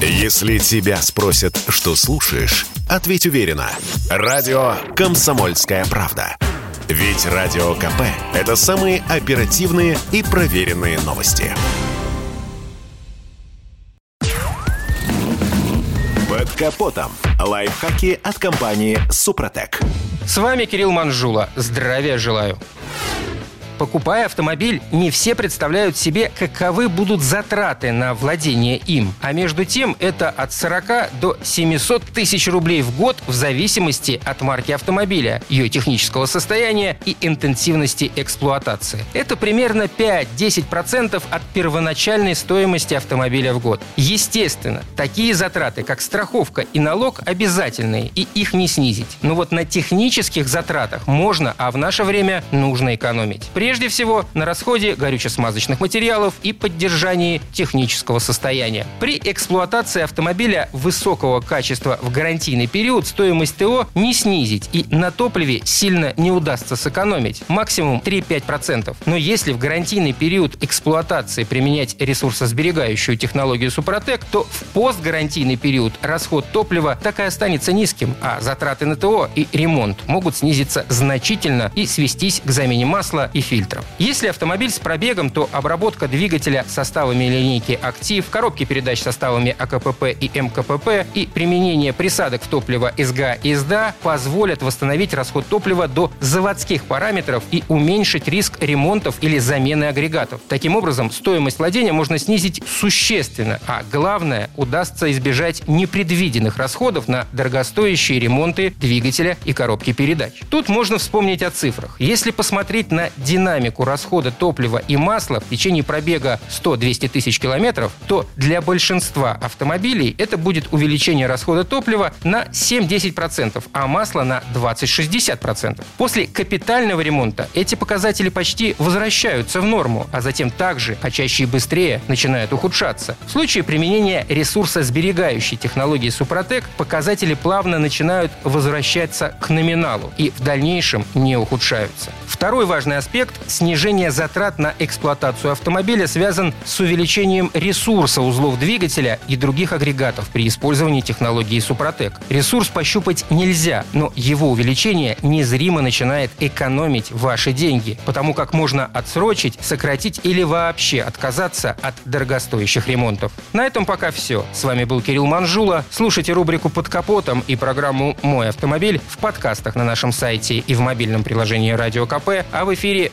Если тебя спросят, что слушаешь, ответь уверенно. Радио «Комсомольская правда». Ведь Радио КП – это самые оперативные и проверенные новости. Под капотом. Лайфхаки от компании «Супротек». С вами Кирилл Манжула. Здравия желаю. Покупая автомобиль, не все представляют себе, каковы будут затраты на владение им. А между тем, это от 40 до 700 тысяч рублей в год в зависимости от марки автомобиля, ее технического состояния и интенсивности эксплуатации. Это примерно 5-10% от первоначальной стоимости автомобиля в год. Естественно, такие затраты, как страховка и налог, обязательные, и их не снизить. Но вот на технических затратах можно, а в наше время нужно экономить. Прежде всего, на расходе горюче-смазочных материалов и поддержании технического состояния. При эксплуатации автомобиля высокого качества в гарантийный период стоимость ТО не снизить и на топливе сильно не удастся сэкономить. Максимум 3-5%. Но если в гарантийный период эксплуатации применять ресурсосберегающую технологию Супротек, то в постгарантийный период расход топлива так и останется низким, а затраты на ТО и ремонт могут снизиться значительно и свестись к замене масла и фильтра фильтров. Если автомобиль с пробегом, то обработка двигателя составами линейки «Актив», коробки передач составами АКПП и МКПП и применение присадок в топливо СГА и СДА позволят восстановить расход топлива до заводских параметров и уменьшить риск ремонтов или замены агрегатов. Таким образом, стоимость владения можно снизить существенно, а главное, удастся избежать непредвиденных расходов на дорогостоящие ремонты двигателя и коробки передач. Тут можно вспомнить о цифрах. Если посмотреть на динамику динамику расхода топлива и масла в течение пробега 100-200 тысяч километров, то для большинства автомобилей это будет увеличение расхода топлива на 7-10%, а масла на 20-60%. После капитального ремонта эти показатели почти возвращаются в норму, а затем также, а чаще и быстрее, начинают ухудшаться. В случае применения ресурсосберегающей технологии Супротек показатели плавно начинают возвращаться к номиналу и в дальнейшем не ухудшаются. Второй важный аспект – снижение затрат на эксплуатацию автомобиля связан с увеличением ресурса узлов двигателя и других агрегатов при использовании технологии Супротек. Ресурс пощупать нельзя, но его увеличение незримо начинает экономить ваши деньги, потому как можно отсрочить, сократить или вообще отказаться от дорогостоящих ремонтов. На этом пока все. С вами был Кирилл Манжула. Слушайте рубрику «Под капотом» и программу «Мой автомобиль» в подкастах на нашем сайте и в мобильном приложении «Радио КП» а в эфире